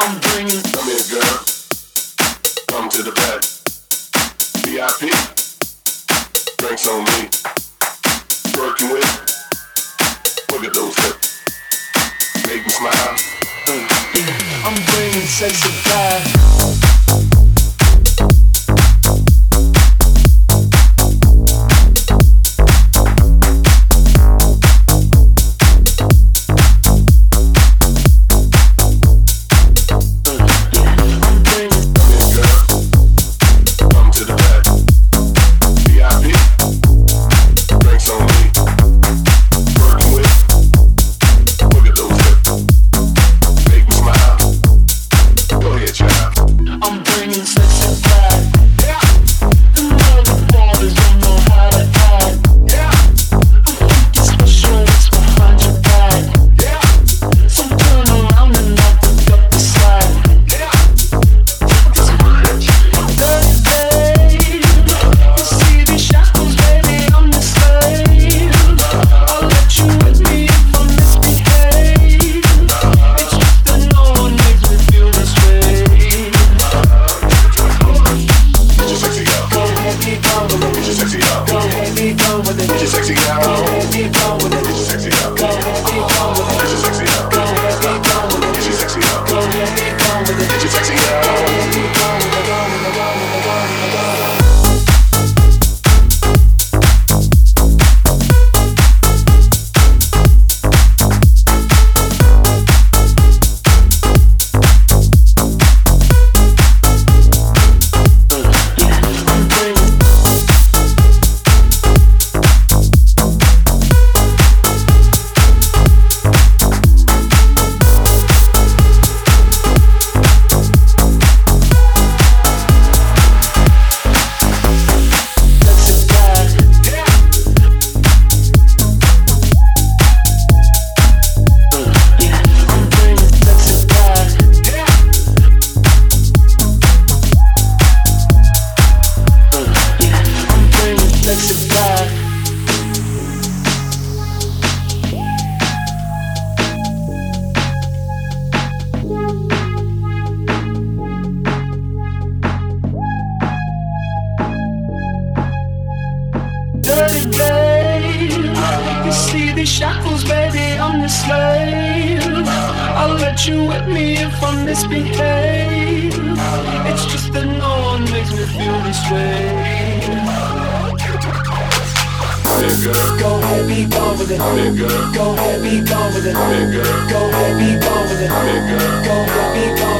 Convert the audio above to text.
I'm bringing. Come here, girl. Come to the. VIP. Drinks on me. Look at those hips. Make me smile. Yeah, I'm bringing sexy back. shackles, baby, I'm your slave. I'll let you whip me if I misbehave. It's just that no one makes me feel this way. Nigga. Go heavy, go with it. Nigga. Go heavy, go with it. Nigga. Go heavy, go with it. Nigga. Go ahead, be.